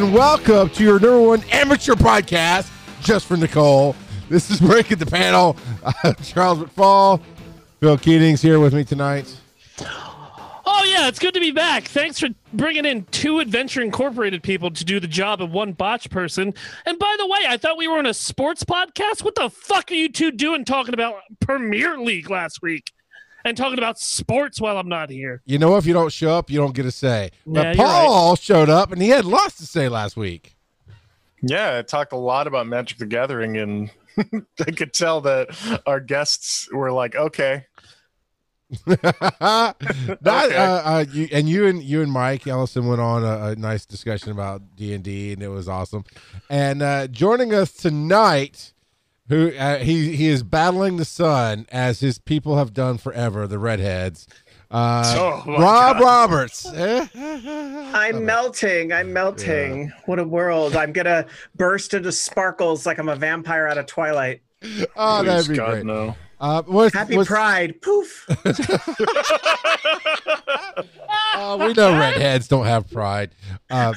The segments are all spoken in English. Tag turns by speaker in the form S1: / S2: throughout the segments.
S1: and welcome to your number one amateur podcast, just for Nicole. This is Breaking the Panel. Uh, Charles McFall, Phil Keating's here with me tonight.
S2: Oh yeah, it's good to be back. Thanks for bringing in two Adventure Incorporated people to do the job of one botch person. And by the way, I thought we were on a sports podcast. What the fuck are you two doing talking about Premier League last week? And talking about sports while I'm not here.
S1: You know, if you don't show up, you don't get a say. But
S2: Yeah, you're
S1: Paul showed up and he had lots to say last week.
S3: Yeah, I talked a lot about Magic the Gathering, and I could tell that our guests were like, okay.
S1: Not,
S3: Okay.
S1: uh, uh, you, and you and you and Mike Ellison went on a, a nice discussion about D and D, and it was awesome. And uh, joining us tonight, who uh, he he is battling the sun as his people have done forever, the redheads. Uh,
S3: Oh,
S1: Rob
S3: God.
S1: Roberts.
S4: I'm melting. I'm melting. What a world. I'm going to burst into sparkles like I'm a vampire out of Twilight.
S1: oh, that'd be
S3: God,
S1: great.
S3: no.
S1: Uh, what's,
S4: Happy
S1: what's-
S4: Pride. Poof.
S1: uh, we know redheads don't have pride. Uh,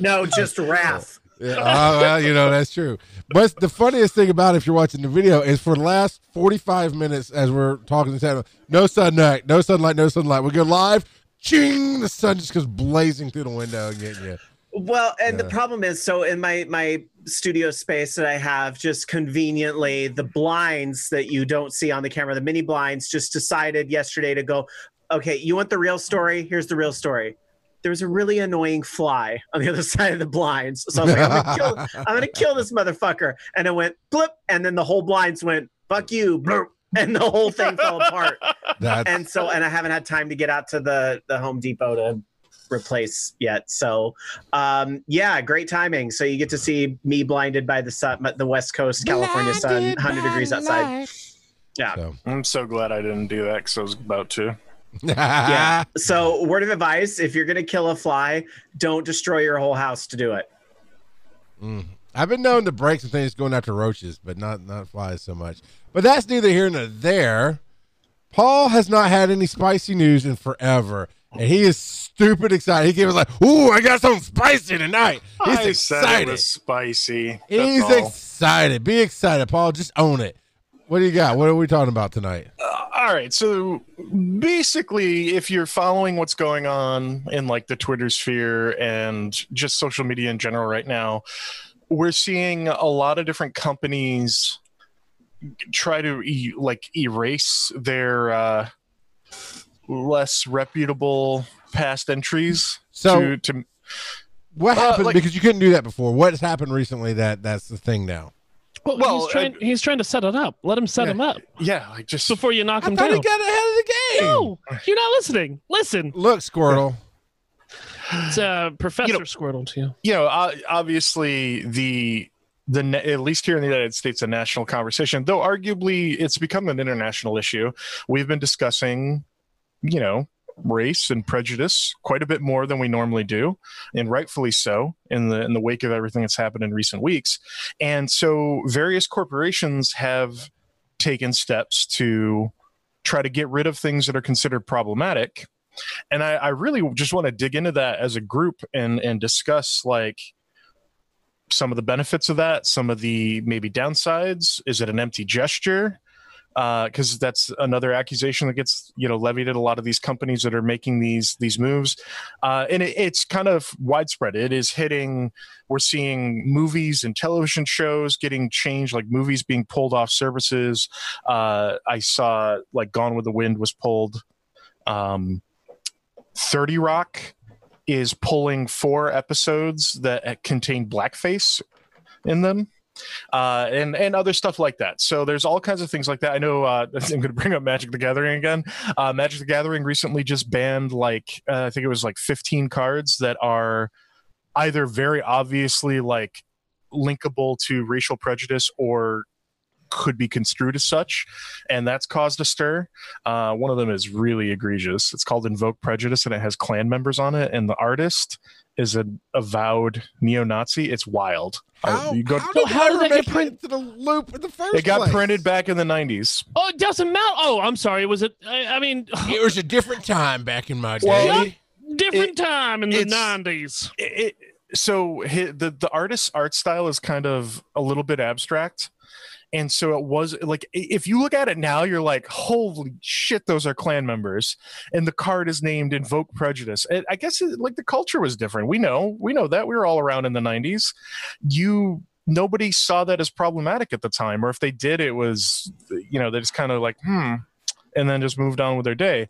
S4: No, just wrath.
S1: Yeah, oh, well, you know that's true. But the funniest thing about it, if you're watching the video, is for the last 45 minutes as we're talking to Santa, no sunlight, no sunlight, no sunlight. We go live, ching, the sun just goes blazing through the window and getting you.
S4: Well, and
S1: Yeah.
S4: the problem is so in my my studio space that I have just conveniently the blinds that you don't see on the camera, the mini blinds just decided yesterday to go, okay, you want the real story? Here's the real story. There's a really annoying fly on the other side of the blinds. So I was like, I'm gonna kill, I'm gonna kill this motherfucker. And it went blip, and then the whole blinds went, fuck you, blurp, and the whole thing fell apart.
S1: That's,
S4: And so, and I haven't had time to get out to the the Home Depot to replace yet. So, um, yeah, great timing. So you get to see me blinded by the sun, the West Coast California sun, 100 degrees outside. Yeah.
S1: so.
S3: I'm so glad I didn't do that because I was about to.
S4: Yeah. So, word of advice: if you're gonna kill a fly, don't destroy your whole house to do it.
S1: Mm. I've been known to break some things going after roaches, but not not flies so much. But that's neither here nor there. Paul has not had any spicy news in forever, and he is stupid excited. He came was like, "Ooh, I got something spicy tonight." He's
S3: I said
S1: excited.
S3: it was spicy. That's
S1: He's
S3: all.
S1: excited. Be excited, Paul. Just own it. What do you got? What are we talking about tonight?
S3: Uh, all right. So basically, if you're following what's going on in like the Twitter sphere and just social media in general right now, we're seeing a lot of different companies try to e- like erase their uh, less reputable past entries.
S1: So-
S3: to, to
S1: What
S3: Uh,
S1: happened?
S3: like-
S1: because you couldn't do that before. What has happened recently that that's the thing now?
S2: Well,
S3: Well,
S2: he's trying. he's trying to set it up. Let him set
S3: Yeah.
S2: him up
S3: yeah, like just
S2: before you knock
S1: I
S2: him
S1: thought
S2: down.
S1: he got ahead of the game.
S2: no, you're not listening. Listen,
S1: Look, Squirtle.
S2: it's uh, Professor
S3: You know-
S2: Squirtle to you.
S3: you know, obviously the the at least here in the United States, a national conversation, though arguably it's become an international issue. We've been discussing, you know, race and prejudice quite a bit more than we normally do, and rightfully so in the in the wake of everything that's happened in recent weeks. And so, various corporations have taken steps to try to get rid of things that are considered problematic. And I, I really just want to dig into that as a group and and discuss like some of the benefits of that, some of the maybe downsides. Is it an empty gesture? Because that's another accusation that gets you know levied at a lot of these companies that are making these these moves, uh, and it, it's kind of widespread. It is hitting. We're seeing movies and television shows getting changed, like movies being pulled off services. Uh, I saw like Gone with the Wind was pulled. Um, Thirty Rock is pulling four episodes that contain blackface in them uh, and and other stuff like that. So there's all kinds of things like that. I know uh, I'm going to bring up Magic the Gathering again. Uh, Magic the Gathering recently just banned like uh, I think it was like 15 cards that are either very obviously like linkable to racial prejudice or could be construed as such, and that's caused a stir. Uh, one of them is really egregious. It's called Invoke Prejudice, and it has Klan members on it, and the artist is an avowed neo-Nazi. It's wild. Uh,
S1: How,
S3: you go-
S1: how did
S2: how did that get
S1: it
S2: print-
S1: into the loop in the first
S3: it got
S1: place?
S3: printed back in the 90s.
S2: Oh, it doesn't matter. Oh, I'm sorry. Was it? I, I mean,
S1: It was a different time back in my day.
S3: Well,
S2: no, different
S3: It-
S2: time in the nineties.
S3: it, so the the artist's art style is kind of a little bit abstract and so it was like if you look at it now you're like holy shit those are Klan members. And the card is named invoke prejudice. I guess it, like the culture was different. We know we know that. We were all around in the 90s you nobody saw that as problematic at the time or if they did it was you know they just kind of like hmm and then just moved on with their day.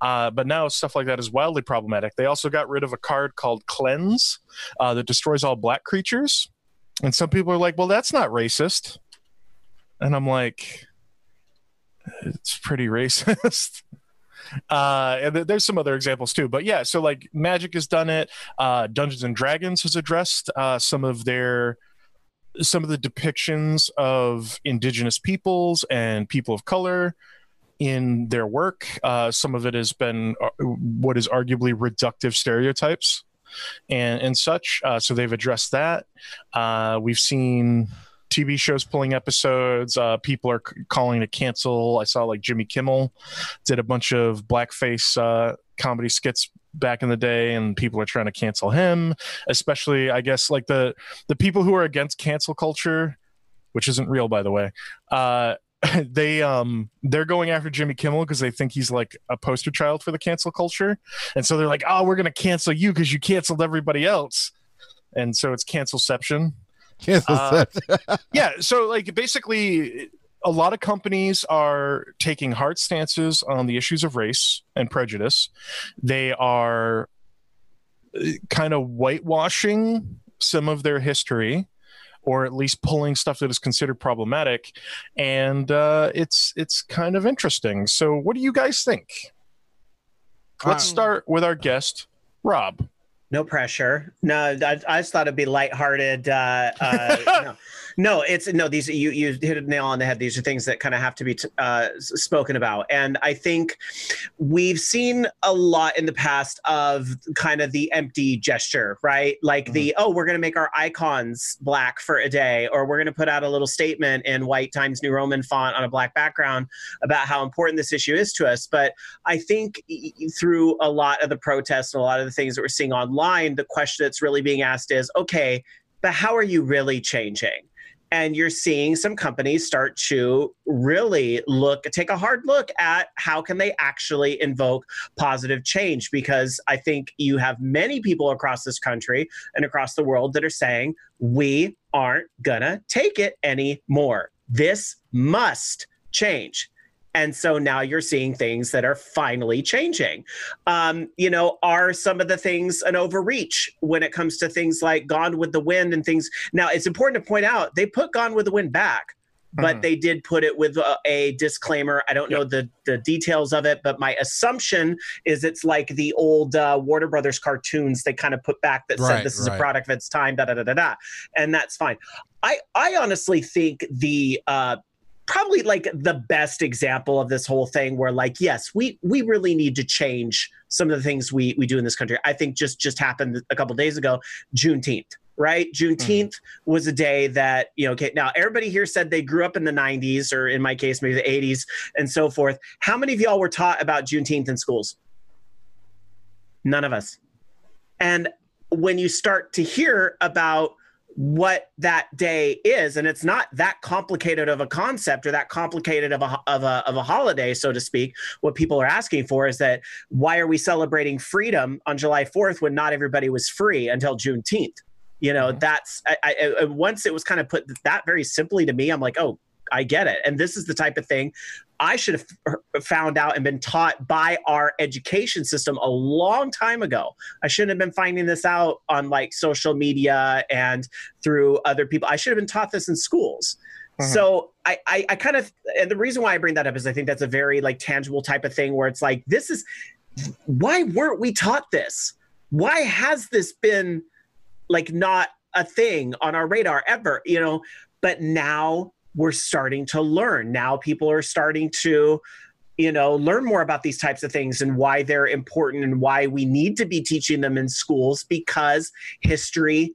S3: Uh, but now stuff like that is wildly problematic. They also got rid of a card called cleanse uh, that destroys all black creatures. And some people are like, well, that's not racist. And I'm like, it's pretty racist. uh, and th- there's some other examples too. But yeah, so like Magic has done it. Uh, Dungeons and Dragons has addressed uh, some of their some of the depictions of indigenous peoples and people of color in their work. Uh, some of it has been uh, what is arguably reductive stereotypes and and such. Uh, so they've addressed that. Uh, we've seen TV shows pulling episodes. Uh, people are c- calling to cancel. I saw like Jimmy Kimmel did a bunch of blackface uh, comedy skits back in the day, and people are trying to cancel him. Especially, I guess, like the the people who are against cancel culture, which isn't real, by the way. Uh, they um they're going after Jimmy Kimmel because they think he's like a poster child for the cancel culture, and so they're like, oh, we're gonna cancel you because you canceled everybody else, and so it's cancelception.
S1: Cancel
S3: Uh,
S1: set.
S3: yeah, so like basically, a lot of companies are taking hard stances on the issues of race and prejudice. They are uh, kind of whitewashing some of their history or at least pulling stuff that is considered problematic and uh, it's it's kind of interesting so what do you guys think let's
S1: Uh,
S3: start with our guest rob
S4: No pressure. No, I, I just thought it'd be lighthearted. Uh, uh, no. No, it's no. These you you hit a nail on the head. These are things that kind of have to be t- uh, spoken about, and I think we've seen a lot in the past of kind of the empty gesture, right? Like the oh, we're going to make our icons black for a day, or we're going to put out a little statement in white Times New Roman font on a black background about how important this issue is to us. But I think through a lot of the protests and a lot of the things that we're seeing online, the question that's really being asked is okay, but how are you really changing? And you're seeing some companies start to really look, take a hard look at how can they actually invoke positive change? Because I think you have many people across this country and across the world that are saying, we aren't gonna take it anymore. This must change. And so now you're seeing things that are finally changing. Um, you know, are some of the things an overreach when it comes to things like Gone with the Wind and things? Now, it's important to point out they put Gone with the Wind back, but
S3: Mhm.
S4: they did put it with a, a disclaimer. I don't know the the details of it, but my assumption is it's like the old uh, Warner Brothers cartoons they kind of put back that said this is a product of its time, da da da da da, and that's fine. I I honestly think the uh, probably like the best example of this whole thing where like yes we we really need to change some of the things we we do in this country. I think just just happened a couple days ago juneteenth right? Juneteenth mm-hmm. was a day that you know okay now everybody here said they grew up in the 90s or in my case maybe the 80s and so forth. How many of y'all were taught about juneteenth in schools? None of us. And when you start to hear about what that day is. And it's not that complicated of a concept or that complicated of a of a of a holiday so to speak. What people are asking for is that why are we celebrating freedom on July 4th when not everybody was free until Juneteenth? You know
S3: Mhm.
S4: that's I, I, I once it was kind of put that very simply to me I'm like oh I get it. And this is the type of thing I should have found out and been taught by our education system a long time ago I shouldn't have been finding this out on like social media and through other people. I should have been taught this in schools.
S3: Mhm.
S4: So I, I, I kind of, and the reason why I bring that up is I think that's a very like tangible type of thing where it's like, this is, why weren't we taught this? Why has this been like not a thing on our radar ever, you know? But now we're starting to learn. Now people are starting to, you know, learn more about these types of things and why they're important and why we need to be teaching them in schools because history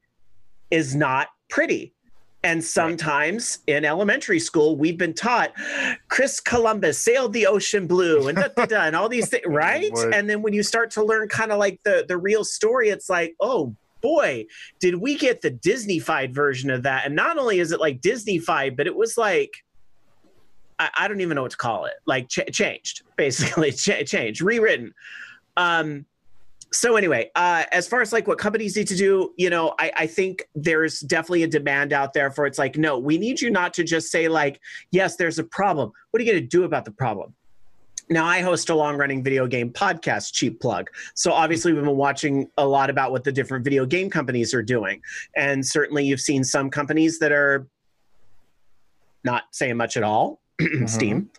S4: is not pretty. And sometimes in elementary school, we've been taught Chris Columbus sailed the ocean blue and da, da, da, and all these things, oh,
S3: right?
S4: And then when you start to learn kind of like the the real story, it's like, oh boy, did we get the Disneyfied version of that? And not only is it like Disneyfied, but it was like I, I don't even know what to call it. Like ch- changed, basically ch- changed, rewritten. Um, so anyway, uh, as far as like what companies need to do, you know, I, I think there's definitely a demand out there for it's like, no, we need you not to just say like, yes, there's a problem. What are you going to do about the problem? Now, I host a long running video game podcast, cheap plug. So, obviously, we've been watching a lot about what the different video game companies are doing. And certainly, you've seen some companies that are not saying much at all Steam,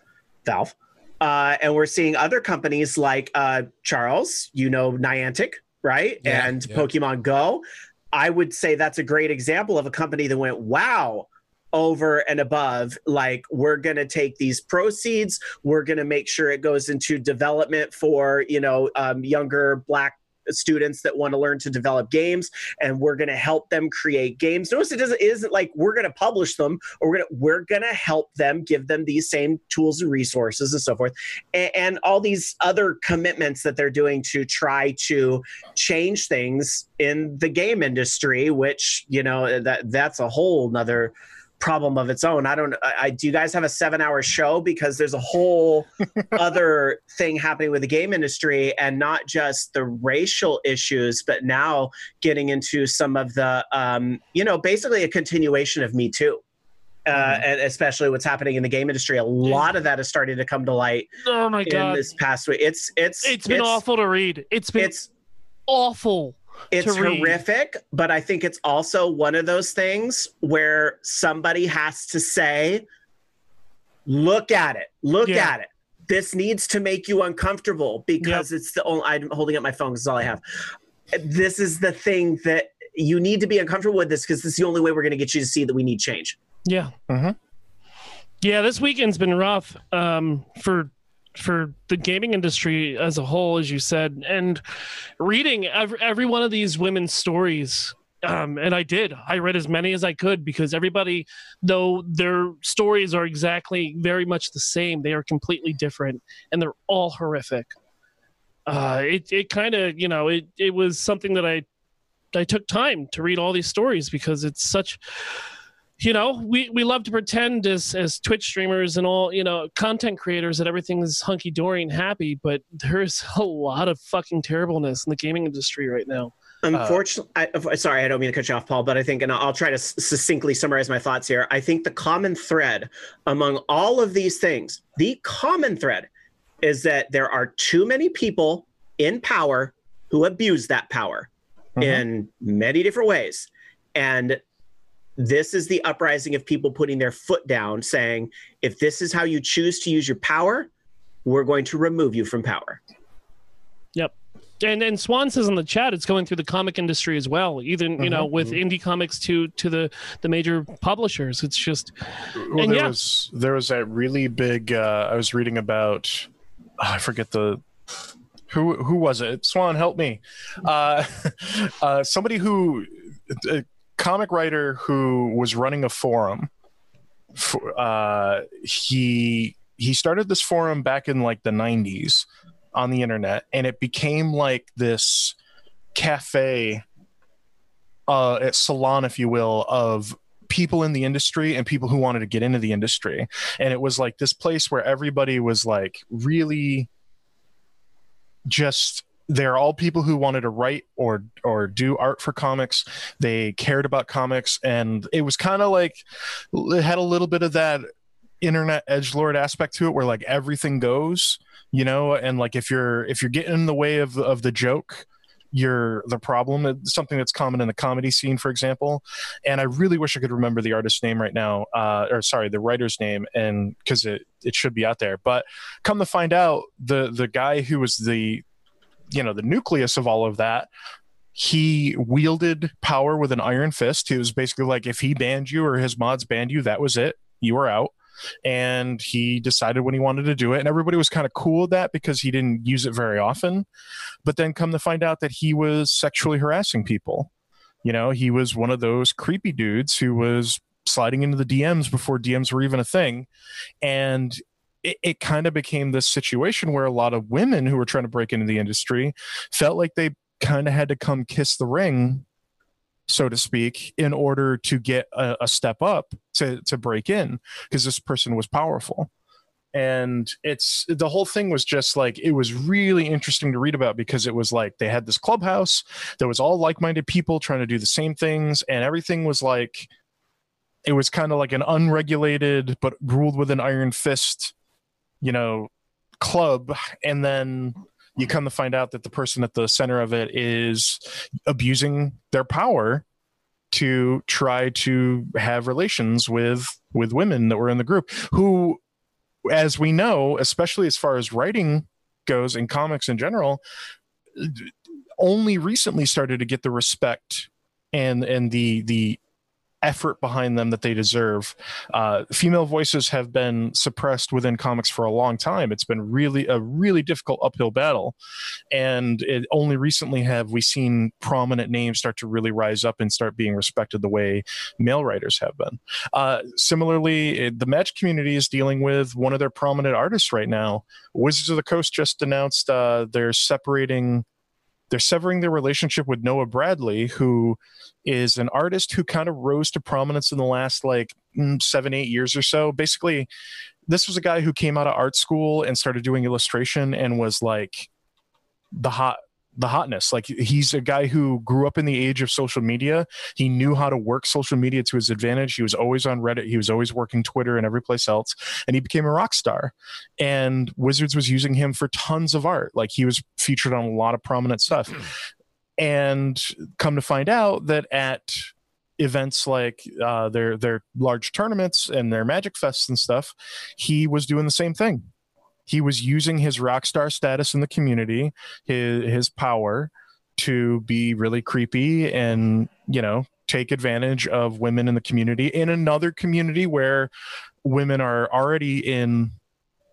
S4: Valve. Uh, and we're seeing other companies like uh, Charles, you know, Niantic, right?
S1: Yeah,
S4: and
S1: yeah.
S4: Pokemon Go. I would say that's a great example of a company that went, wow, over and above. Like, we're going to take these proceeds, we're going to make sure it goes into development for, you know, um, younger Black students that want to learn to develop games and we're going to help them create games notice it doesn't it isn't like we're going to publish them or we're going to we're going to help them give them these same tools and resources and so forth and, and all these other commitments that they're doing to try to change things in the game industry which you know that that's a whole nother problem of its own i don't I, I do you guys have a seven hour show because there's a whole other thing happening with the game industry and not just the racial issues but now getting into some of the um, you know basically a continuation of me too uh,
S2: Mm-hmm.
S4: and especially what's happening in the game industry a lot of that is starting to come to light
S2: Oh my
S4: in
S2: god,
S4: this past week it's it's
S2: it's been awful to read. It's been
S4: it's
S2: awful.
S4: It's horrific but i think it's also one of those things where somebody has to say look at it look
S2: Yeah.
S4: at it this needs to make you uncomfortable because it's the only i'm holding up my phone because all i have this is the thing that you need to be uncomfortable with this because this is the only way we're going to get you to see that we need change
S2: Yeah.
S3: Mhm.
S2: Yeah, this weekend's been rough um, for for the gaming industry as a whole, as you said, and reading every, every one of these women's stories. Um, and I did. I read as many as I could because everybody, though their stories are exactly very much the same, they are completely different, and they're all horrific. Uh, it it kind of you know it it was something that I I took time to read all these stories because it's such you know we we love to pretend as as twitch streamers and all you know content creators that everything is hunky-dory and happy but there's a lot of fucking terribleness in the gaming industry right now
S4: Unfortunately, I, sorry, I don't mean to cut you off, Paul, but I think, and I'll try to s- succinctly summarize my thoughts here. I think the common thread among all of these things, the common thread is that there are too many people in power who abuse that power
S3: Mhm.
S4: in many different ways. And this is the uprising of people putting their foot down, saying, if this is how you choose to use your power, we're going to remove you from power.
S2: Yep and and swan says in the chat it's going through the comic industry as well even you know with indie comics to to the the major publishers it's just
S3: well,
S2: And
S3: there
S2: yeah.
S3: was there was that really big. Uh, I was reading about. oh, I forget the. Who who was it? Swan, help me. Uh, uh, somebody who, a comic writer who was running a forum. For, uh, he he started this forum back in like the '90s on the internet, and it became like this cafe, uh, salon, if you will, of people in the industry and people who wanted to get into the industry and it was like this place where everybody was like really just they're all people who wanted to write or or do art for comics. They cared about comics and it was kind of like it had a little bit of that internet edge lord aspect to it where like everything goes you know? And like if you're if you're getting in the way of of the joke you're the problem. It's something that's common in the comedy scene for example. And I really wish I could remember the artist's name right now, uh, or sorry, the writer's name, and because it it should be out there. But come to find out, the the guy who was the you know the nucleus of all of that, he wielded power with an iron fist. He was basically like, if he banned you or his mods banned you, that was it. You were out. And he decided when he wanted to do it, and everybody was kind of cool with that because he didn't use it very often. But then come to find out that he was sexually harassing people you know, he was one of those creepy dudes who was sliding into the DMs before DMs were even a thing. And it, it kind of became this situation where a lot of women who were trying to break into the industry felt like they kind of had to come kiss the ring so to speak in order to get a, a step up to to break in because this person was powerful. And it's the whole thing was just like it was really interesting to read about because it was like they had this clubhouse that was all like-minded people trying to do the same things and everything was like it was kind of like an unregulated but ruled with an iron fist you know club and then you come to find out that the person at the center of it is abusing their power to try to have relations with with women that were in the group who as we know especially as far as writing goes in comics in general only recently started to get the respect and and the the effort behind them that they deserve. Uh, female voices have been suppressed within comics for a long time. It's been really a really difficult uphill battle, and it only recently have we seen prominent names start to really rise up and start being respected the way male writers have been. Uh, similarly, it, the Magic community is dealing with one of their prominent artists right now. Wizards of the Coast just announced uh, they're separating they're severing their relationship with Noah Bradley, who is an artist who kind of rose to prominence in the last like mm, seven, eight years or so. Basically, this was a guy who came out of art school and started doing illustration and was like the hot the hotness. Like he's a guy who grew up in the age of social media. He knew how to work social media to his advantage. He was always on Reddit. He was always working Twitter and every place else. And he became a rock star. And Wizards was using him for tons of art. Like he was featured on a lot of prominent stuff. and come to find out that at events like uh, their their large tournaments and their magic fests and stuff, he was doing the same thing he was using his rock star status in the community, his his power to be really creepy and, you know, take advantage of women in the community in another community where women are already in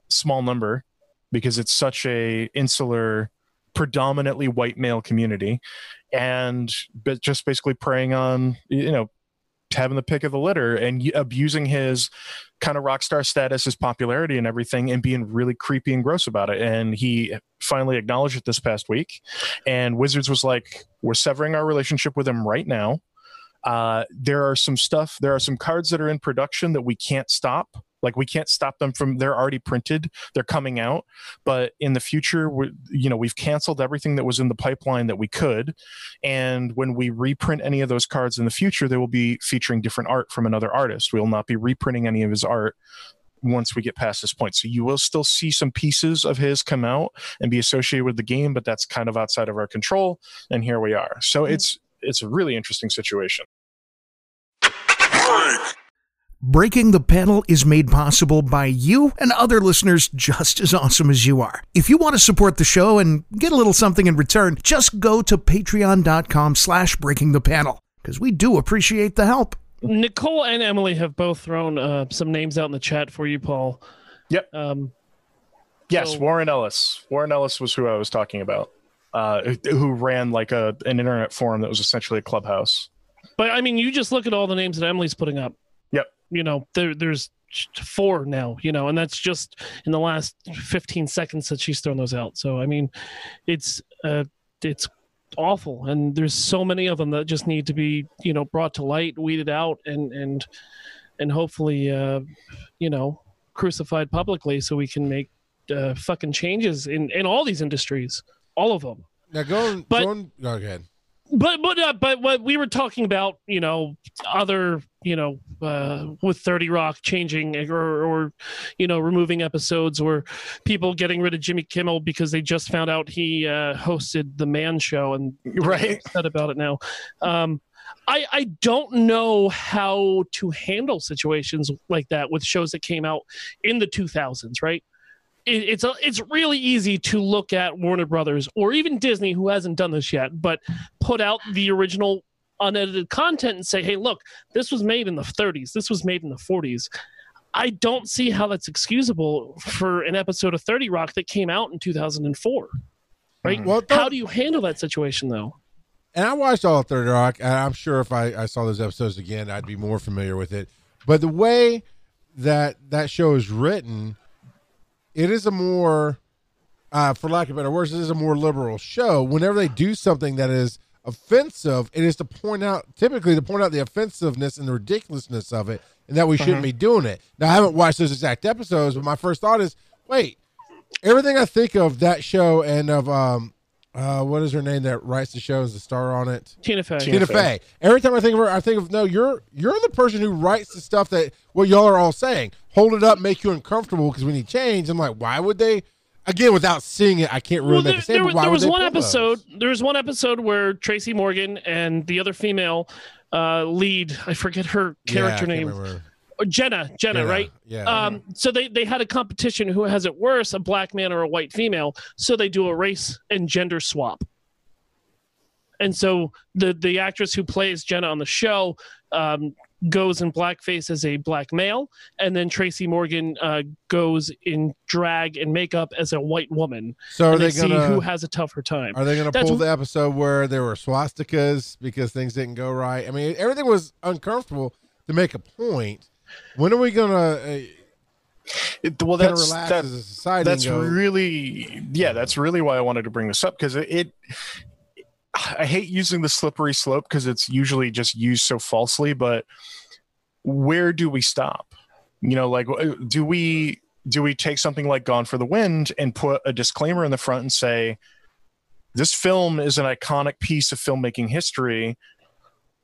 S3: small number because it's such a insular predominantly white male community and but just basically preying on you know having the pick of the litter and abusing his kind of rock star status, his popularity and everything, and being really creepy and gross about it. And he finally acknowledged it this past week. And Wizards was like, "We're severing our relationship with him right now." Uh, there are some stuff, there are some cards that are in production that we can't stop. Like we can't stop them from, they're already printed, they're coming out. But in the future, we you know, we've canceled everything that was in the pipeline that we could. And when we reprint any of those cards in the future, they will be featuring different art from another artist. We will not be reprinting any of his art once we get past this point. So you will still see some pieces of his come out and be associated with the game, but that's kind of outside of our control. And here we are. So mm-hmm. it's it's a really interesting situation.
S5: Breaking the Panel is made possible by you and other listeners just as awesome as you are. If you want to support the show and get a little something in return, just go to patreon.com slash breaking the panel, because we do appreciate the help.
S2: Nicole and Emily have both thrown uh, some names out in the chat for you, Paul.
S3: Yep. Um, yes, so- Warren Ellis. Warren Ellis was who I was talking about, uh, who ran like a an internet forum that was essentially a clubhouse.
S2: But I mean, you just look at all the names that Emily's putting up you know there there's four now you know and that's just in the last 15 seconds that she's thrown those out. So i mean it's uh it's awful. And there's so many of them that just need to be you know brought to light weeded out and and and hopefully uh you know crucified publicly so we can make uh, fucking changes in in all these industries all of them.
S1: Now going but, going go ahead
S2: but but uh, but what we were talking about, you know, other you know, uh, with Thirty Rock changing or or you know removing episodes or people getting rid of Jimmy Kimmel because they just found out he uh, hosted the Man Show and
S3: right
S2: said about it now. Um, I, I don't know how to handle situations like that with shows that came out in the 2000s, right? It, it's a, it's really easy to look at Warner Brothers or even Disney, who hasn't done this yet, but put out the original unedited content and say, "Hey, look, this was made in the 30s. This was made in the 40s." I don't see how that's excusable for an episode of 30 Rock that came out in 2004. Right? Well, how do you handle that situation though?
S1: And I watched all of 30 Rock, and I'm sure if I, I saw those episodes again, I'd be more familiar with it. But the way that that show is written, it is a more, uh, for lack of better words, it is a more liberal show. Whenever they do something that is offensive, it is to point out, typically to point out the offensiveness and the ridiculousness of it, and that we shouldn't be doing it. Now, I haven't watched those exact episodes, but my first thought is, wait, everything I think of that show and of um, uh, what is her name that writes the show as the star on it?
S2: Tina Fey.
S3: Tina
S1: Tina
S3: Fey.
S1: Fey. Every time I think of her, I think of no. You're you're the person who writes the stuff that what y'all are all saying. Hold it up, make you uncomfortable because we need change. I'm like, why would they? Again, without seeing it, I can't really
S2: Well, there, there,
S1: why
S2: there was one episode. There was one episode where Tracy Morgan and the other female uh, lead, I forget her character
S1: can't
S2: name,
S1: remember.
S2: or Jenna, Jenna,
S1: Yeah,
S2: right?
S1: Yeah.
S2: Um, so they, they had a competition who has it worse, a black man or a white female. So they do a race and gender swap. And so the the actress who plays Jenna on the show um, goes in blackface as a black male, and then Tracy Morgan uh, goes in drag and makeup as a white woman.
S1: so are
S2: and
S1: they
S2: they,
S1: gonna see
S2: who has a tougher time.
S1: are they gonna pull the episode where there were swastikas because things didn't go right? I mean, everything was uncomfortable to make a point. When are we gonna uh,
S3: It- well, that's that,
S1: as a society?
S3: that's
S1: go,
S3: really yeah that's really why i wanted to bring this up because it, it i hate using the slippery slope because it's usually just used so falsely but where do we stop you know like uh, do we do we take something like gone for the wind and put a disclaimer in the front and say this film is an iconic piece of filmmaking history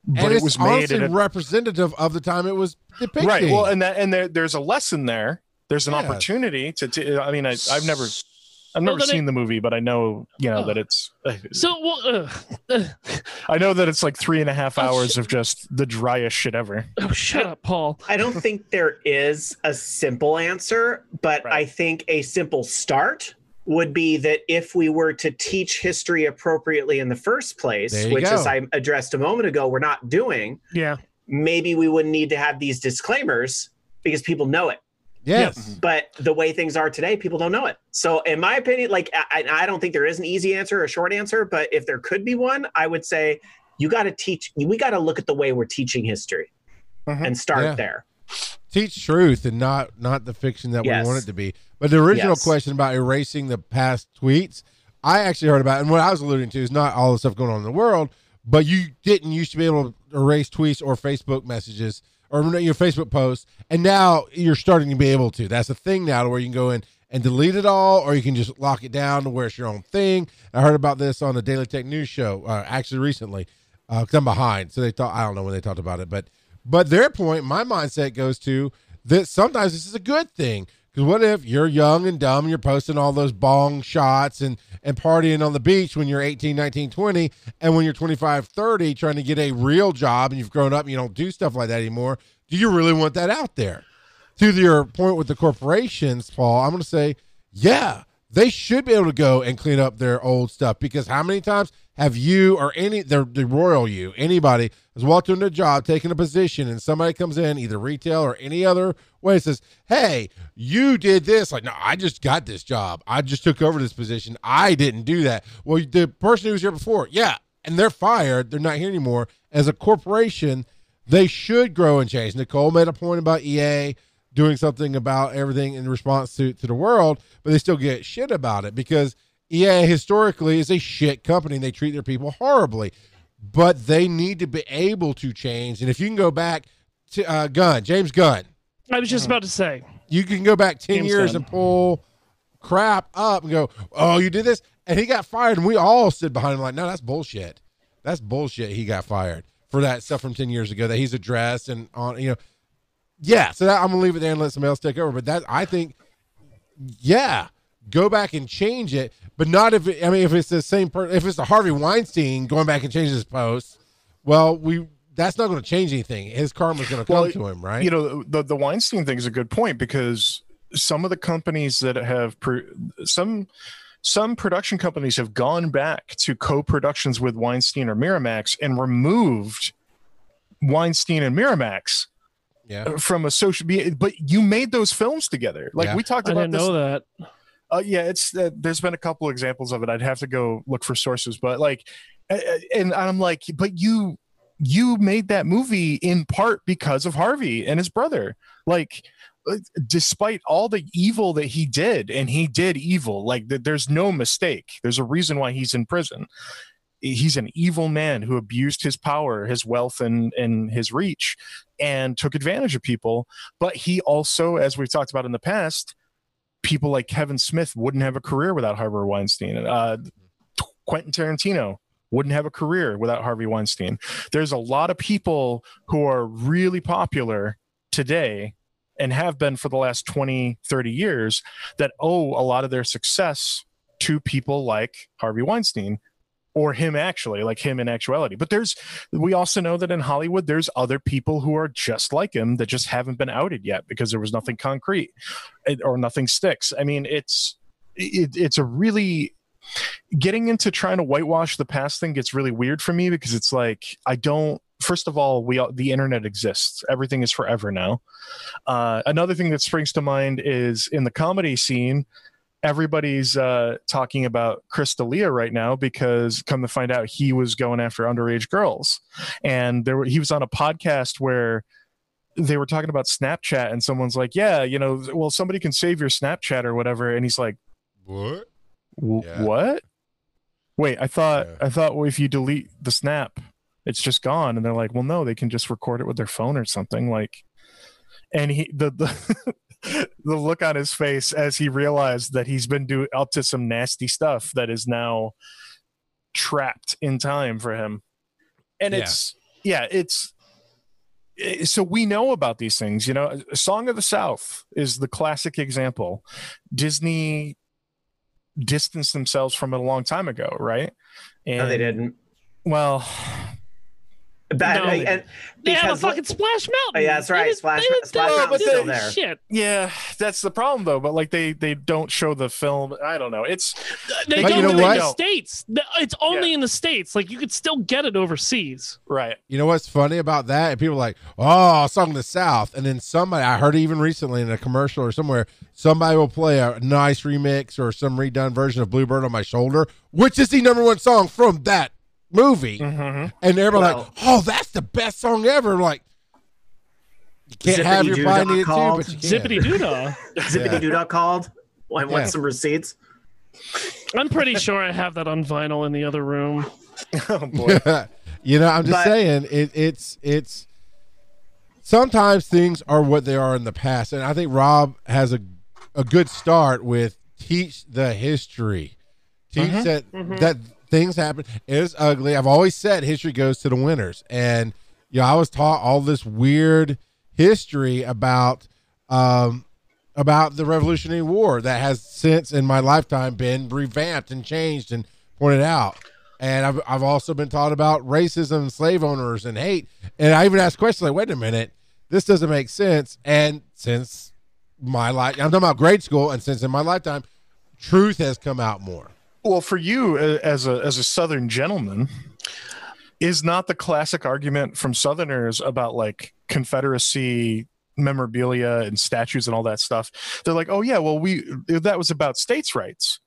S3: but
S1: and
S3: it was made at a
S1: representative of the time it was depicted.
S3: right well and that and there, there's a lesson there there's an
S1: Yes.
S3: opportunity to, to i mean I, i've never i've never
S2: then
S3: seen
S2: it-
S3: the movie but i know you know
S2: Oh.
S3: that it's
S2: So well, uh, uh,
S3: i know that it's like three and a half
S2: Oh,
S3: hours of just the driest shit ever
S2: oh, shut up, Paul.
S4: I don't think there is a simple answer, but
S3: Right.
S4: I think a simple start would be that if we were to teach history appropriately in the first place, which,
S1: go.
S4: as I addressed a moment ago, we're not doing,
S2: Yeah.
S4: maybe we wouldn't need to have these disclaimers because people know it.
S1: Yes.
S4: But the way things are today, people don't know it. So, in my opinion, like I, I don't think there is an easy answer or a short answer, but if there could be one, I would say you got to teach. We got to look at the way we're teaching history
S3: Mhm.
S4: and start
S1: Yeah.
S4: there.
S1: teach truth and not not the fiction that
S4: Yes.
S1: we want it to be. But the original
S4: Yes.
S1: question about erasing the past tweets, I actually heard about, and what I was alluding to is not all the stuff going on in the world, but you didn't used to be able to erase tweets or Facebook messages or your Facebook posts, and now you're starting to be able to. That's a thing now, where you can go in and delete it all, or you can just lock it down to where it's your own thing. I heard about this on the Daily Tech News show, uh, actually recently, because I'm behind, so they thought I don't know when they talked about it, but but their point, my mindset goes to that sometimes this is a good thing. Because what if you're young and dumb and you're posting all those bong shots and, and partying on the beach when you're 18, 19, 20, and when you're 25, 30, trying to get a real job and you've grown up and you don't do stuff like that anymore? Do you really want that out there? To your point with the corporations, Paul, I'm going to say, yeah, they should be able to go and clean up their old stuff because how many times have you or any the, the royal you anybody has walked into a job taking a position and somebody comes in either retail or any other way says hey you did this. Like no i just got this job. I just took over this position. I didn't do that. Well the person who was here before yeah and they're fired. They're not here anymore. As a corporation they should grow and change. Nicole made a point about ea doing something about everything in response to, to the world, but they still get shit about it because EA historically is a shit company and they treat their people horribly. But they need to be able to change. And if you can go back to uh, Gunn, James Gunn,
S2: I was just about to say.
S1: you can go back 10
S3: James
S1: years
S3: Gunn.
S1: and pull crap up and go, oh, you did this? And he got fired. And we all stood behind him like, no, that's bullshit. That's bullshit. He got fired for that stuff from 10 years ago that he's addressed and on, you know, yeah. So that, I'm going to leave it there and let somebody else take over. But that, I think, yeah, go back and change it. But not if, it, I mean, if it's the same person, if it's the Harvey Weinstein going back and changing his posts, well, we, that's not going to change anything. His karma's going to come
S3: Well,
S1: to him, right?
S3: you know the the weinstein thing is a good point because some of the companies that have pro- some some production companies have gone back to co-productions with weinstein or miramax and removed weinstein and miramax
S1: yeah.
S3: from a social media but you made those films together like
S1: Yeah.
S3: we talked
S2: I
S3: about
S2: didn't
S3: this
S2: know that.
S3: Uh, yeah, it's uh, there's been a couple examples of it. I'd have to go look for sources, but like, and I'm like, but you you made that movie in part because of Harvey and his brother. Like, uh, despite all the evil that he did, and he did evil, like, there's no mistake. There's a reason why he's in prison. He's an evil man who abused his power, his wealth, and, and his reach and took advantage of people. But he also, as we've talked about in the past, people like Kevin Smith wouldn't have a career without Harvey Weinstein. Uh, Quentin Tarantino wouldn't have a career without Harvey Weinstein. There's a lot of people who are really popular today and have been for the last 20, 30 years that owe a lot of their success to people like Harvey Weinstein or him actually like him in actuality but there's we also know that in hollywood there's other people who are just like him that just haven't been outed yet because there was nothing concrete or nothing sticks i mean it's it, it's a really getting into trying to whitewash the past thing gets really weird for me because it's like I don't. First of all, we the internet exists. Everything is forever now. Uh, another thing that springs to mind is in the comedy scene. Everybody's uh, talking about Chris D'Elia right now because, come to find out, he was going after underage girls, and there were, he was on a podcast where they were talking about Snapchat, and someone's like, "Yeah, you know, well, somebody can save your Snapchat or whatever," and he's like,
S1: What?
S3: W-
S1: Yeah.
S3: What? Wait, I thought
S1: Yeah.
S3: I thought if you delete the snap, it's just gone. And they're like, well, no, they can just record it with their phone or something. Like, and he the the the look on his face as he realized that he's been doing up to some nasty stuff that is now trapped in time for him. And
S1: Yeah.
S3: it's yeah, it's eh, so we know about these things, you know. Song of the South is the classic example. Disney distanced themselves from it a long time ago, right? And
S4: No, they didn't.
S3: Well,
S4: That,
S2: No.
S4: and
S2: They have a fucking Splash Mountain.
S4: Yeah, that's right.
S2: They
S4: Splash-
S2: they didn't
S4: Splash
S2: do
S3: Mountain's still
S4: there.
S2: Shit.
S3: yeah, that's the problem though. But like they they don't show the film. I don't know. It's
S2: They don't
S1: you know
S2: in the states. It's only in the states. Like you could still get it overseas.
S3: right.
S1: You know what's funny about that? And people are like, oh, song of the South. And then somebody, I heard even recently in a commercial or somewhere, somebody will play a nice remix or some redone version of Bluebird on My Shoulder, which is the number one song from that movie.
S3: Mhm.
S1: And everybody
S4: Well-
S1: like, oh, that's the best song ever. Like, you can't have your
S4: Zippity
S1: body
S4: doo-dah
S1: too, but you.
S2: Zippity doo dah.
S4: Zippity doo dah called. I want
S1: Yeah.
S4: some receipts.
S2: I'm pretty sure I have that on vinyl in the other room.
S3: oh boy.
S1: you know, I'm just
S4: But-
S1: saying it, it's it's sometimes things are what they are in the past, and I think Rob has a a good start with teach the history, teach
S3: Mhm.
S1: that that things happen. It's ugly. I've always said history goes to the winners, and you know, I was taught all this weird history about um about the Revolutionary War that has since in my lifetime been revamped and changed and pointed out. And I've, I've also been taught about racism, and slave owners, and hate. And I even asked questions like, wait a minute, this doesn't make sense. And since my life, I'm talking about grade school, and since in my lifetime, truth has come out more.
S3: Well, for you as a as a Southern gentleman, is not the classic argument from Southerners about like Confederacy memorabilia and statues and all that stuff? They're like, oh yeah, well we that was about states' rights,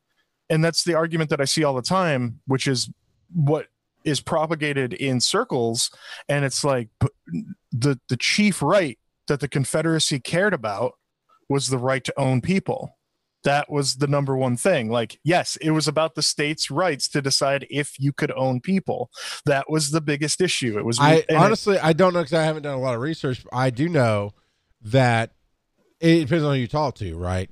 S3: and that's the argument that I see all the time, which is what is propagated in circles, and it's like the the chief right that the Confederacy cared about was the right to own people that was the number one thing. Like, yes, it was about the states' rights to decide if you could own people. That was the biggest issue. It was.
S1: I
S3: and it-
S1: honestly, I don't know because I haven't done a lot of research. But I do know that it depends on who you talk to, right?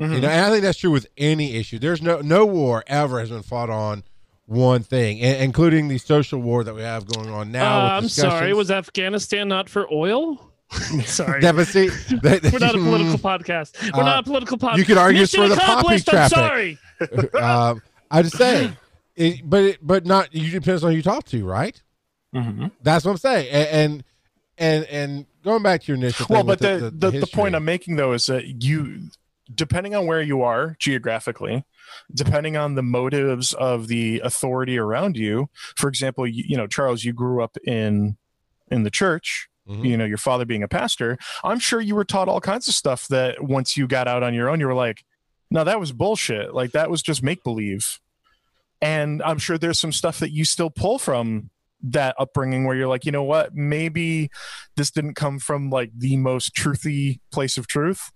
S3: Mhm.
S1: You know, and I think that's true with any issue. There's no no war ever has been fought on one thing, i- including the social war that we have going on now.
S2: Uh,
S1: with
S2: I'm sorry. Was Afghanistan not for oil? sorry.
S1: deficit? that-
S2: We're not a political podcast. We're
S1: Uh,
S2: not a political podcast.
S1: you could argue
S2: Mission
S1: for the poppy
S2: accomplished, I'm sorry.
S1: um, I'm just saying, it, but it, but not. You depends on who you talk to, right?
S3: Mhm.
S1: That's what I'm saying. A- And and and going back to your initial thing
S3: Well, but
S1: with
S3: the the, the,
S1: history.
S3: point I'm making though is that you, depending on where you are geographically, depending on the motives of the authority around you. For example, you, you know, Charles, you grew up in in the church.
S1: Mhm.
S3: You know, your father being a pastor. I'm sure you were taught all kinds of stuff that once you got out on your own, you were like, no, that was bullshit. Like that was just make believe. And I'm sure there's some stuff that you still pull from that upbringing where you're like, you know what, maybe this didn't come from like the most truthy place of truth,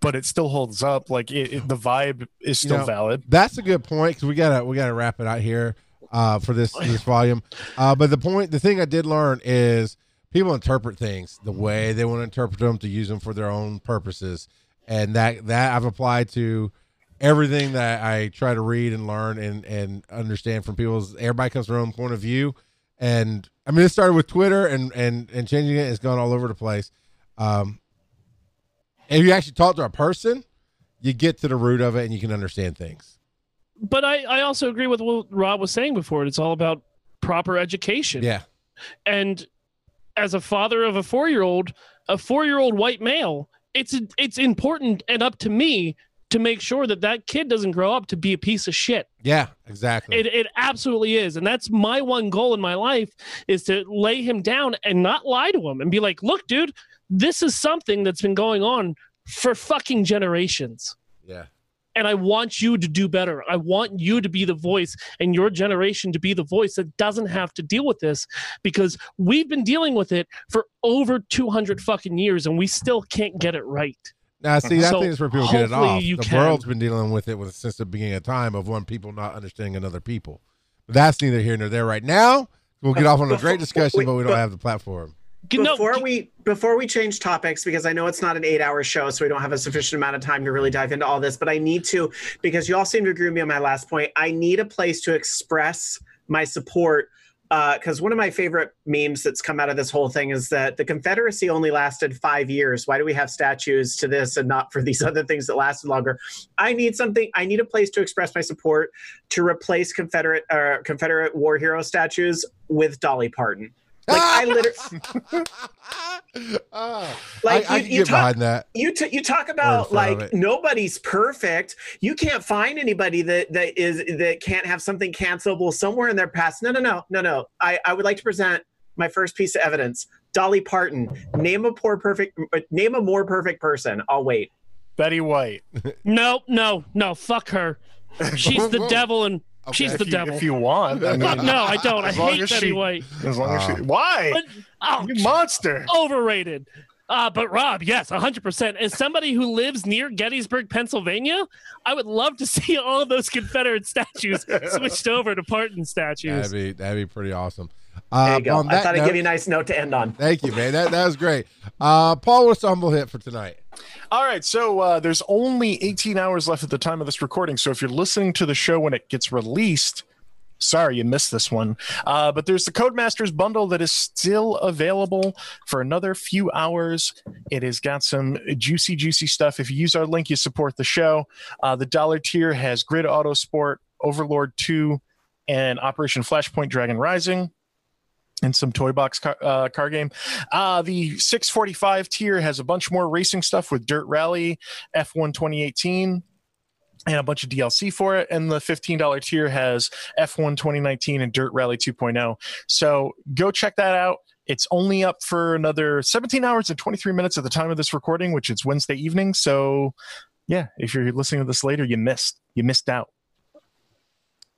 S3: but it still holds up. Like it, it, the vibe is still
S1: You know,
S3: valid.
S1: That's a good point because we gotta we gotta wrap it out here uh, for this this volume. Uh, but the point, the thing I did learn is people interpret things the way they want to interpret them to use them for their own purposes, and that that I've applied to everything that I try to read and learn and and understand from people's. Everybody comes from their own point of view, and I mean it started with Twitter and and and changing it. It's gone all over the place. Um, if you actually talk to a person, you get to the root of it and you can understand things.
S2: But I, I also agree with what Rob was saying before. It's all about proper education.
S1: Yeah.
S2: And as a father of a four year old, a four year old white male, it's it's important and up to me to make sure that that kid doesn't grow up to be a piece of shit.
S1: Yeah, exactly.
S2: It, it absolutely is. And that's my one goal in my life is to lay him down and not lie to him and be like, look, dude, this is something that's been going on for fucking generations.
S1: yeah.
S2: And I want you to do better. I want you to be the voice and your generation to be the voice that doesn't have to deal with this because we've been dealing with it for over 200 fucking years and we still can't get it right.
S1: Now, see, I
S2: So,
S1: think that's where people get it off. the
S2: can.
S1: world's been dealing with it with since the beginning of time of one people not understanding another people. But that's neither here nor there right now. We'll get off on a great discussion, but we don't have the platform.
S2: No,
S4: before we before we change topics because i know it's not an eight hour show so we don't have a sufficient amount of time to really dive into all this but i need to because you all seem to agree with me on my last point i need a place to express my support because one of my favorite memes that's come out of this whole thing is that the confederacy only lasted five years. Why do we have statues to this and not for these other things that lasted longer? I need something i need a place to express my support to replace confederate uh, confederate war hero statues with dolly parton like i literally
S1: Ah,
S4: Like,
S1: I, I
S4: you-
S1: can
S4: you
S1: get
S4: talk-
S1: behind that.
S4: you t- you talk about like nobody's perfect. You can't find anybody that that is that can't have something cancelable somewhere in their past. No, no, no, no, no. I I would like to present my first piece of evidence. Dolly Parton. Name a poor perfect. uh, Name a more perfect person. I'll wait.
S3: Betty White.
S2: no, no, no, fuck her. She's the devil and she's
S1: Okay.
S2: the
S3: you,
S2: devil.
S3: if you want. I mean,
S2: no, I don't. I hate Betty
S3: she-
S2: White.
S3: As long as she, why?
S2: But, oh,
S3: you monster.
S2: overrated. Uh, but Rob, yes, 100%. As somebody who lives near Gettysburg, Pennsylvania, I would love to see all of those Confederate statues switched over to Parton statues.
S1: That'd be that'd be pretty awesome.
S4: There
S1: Uh,
S4: you go.
S1: on
S4: I
S1: that
S4: thought I'd
S1: note-
S4: give you a nice note to end on.
S1: Thank you, man. That that was great. Uh, Paul, what's the humble hit for tonight?
S3: All right, so uh, there's only 18 hours left at the time of this recording. So if you're listening to the show when it gets released, sorry you missed this one. Uh, but there's the Codemasters bundle that is still available for another few hours. It has got some juicy, juicy stuff. If you use our link, you support the show. Uh, the dollar tier has Grid Auto Sport, Overlord 2, and Operation Flashpoint Dragon Rising. And some toy box car, uh, car game. Uh, the 645 tier has a bunch more racing stuff with Dirt Rally, F1 2018, and a bunch of DLC for it. And the $15 tier has F1 2019 and Dirt Rally 2.0. So go check that out. It's only up for another 17 hours and 23 minutes at the time of this recording, which is Wednesday evening. So yeah, if you're listening to this later, you missed. You missed out.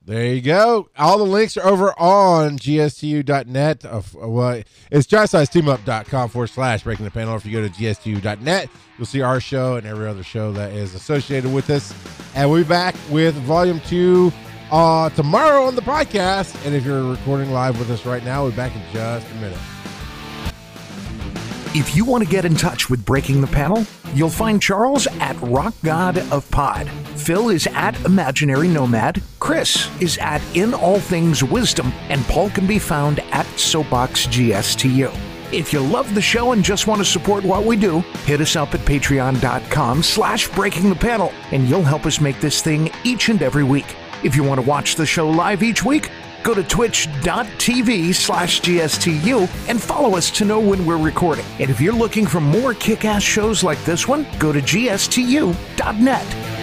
S1: There you go. All the links are over on gstu.net. Of, uh, well, it's giantsizesteamup.com forward slash breaking the panel. If you go to gstu.net, you'll see our show and every other show that is associated with us. And we'll be back with volume two uh, tomorrow on the podcast. And if you're recording live with us right now, we'll be back in just a minute.
S5: If you want to get in touch with Breaking the Panel, you'll find Charles at Rock God of Pod. Phil is at Imaginary Nomad. Chris is at In All Things Wisdom. And Paul can be found at Soapbox GSTU. If you love the show and just want to support what we do, hit us up at patreon.com slash breaking the panel, and you'll help us make this thing each and every week. If you want to watch the show live each week, go to twitch.tv slash GSTU and follow us to know when we're recording. And if you're looking for more kick ass shows like this one, go to GSTU.net.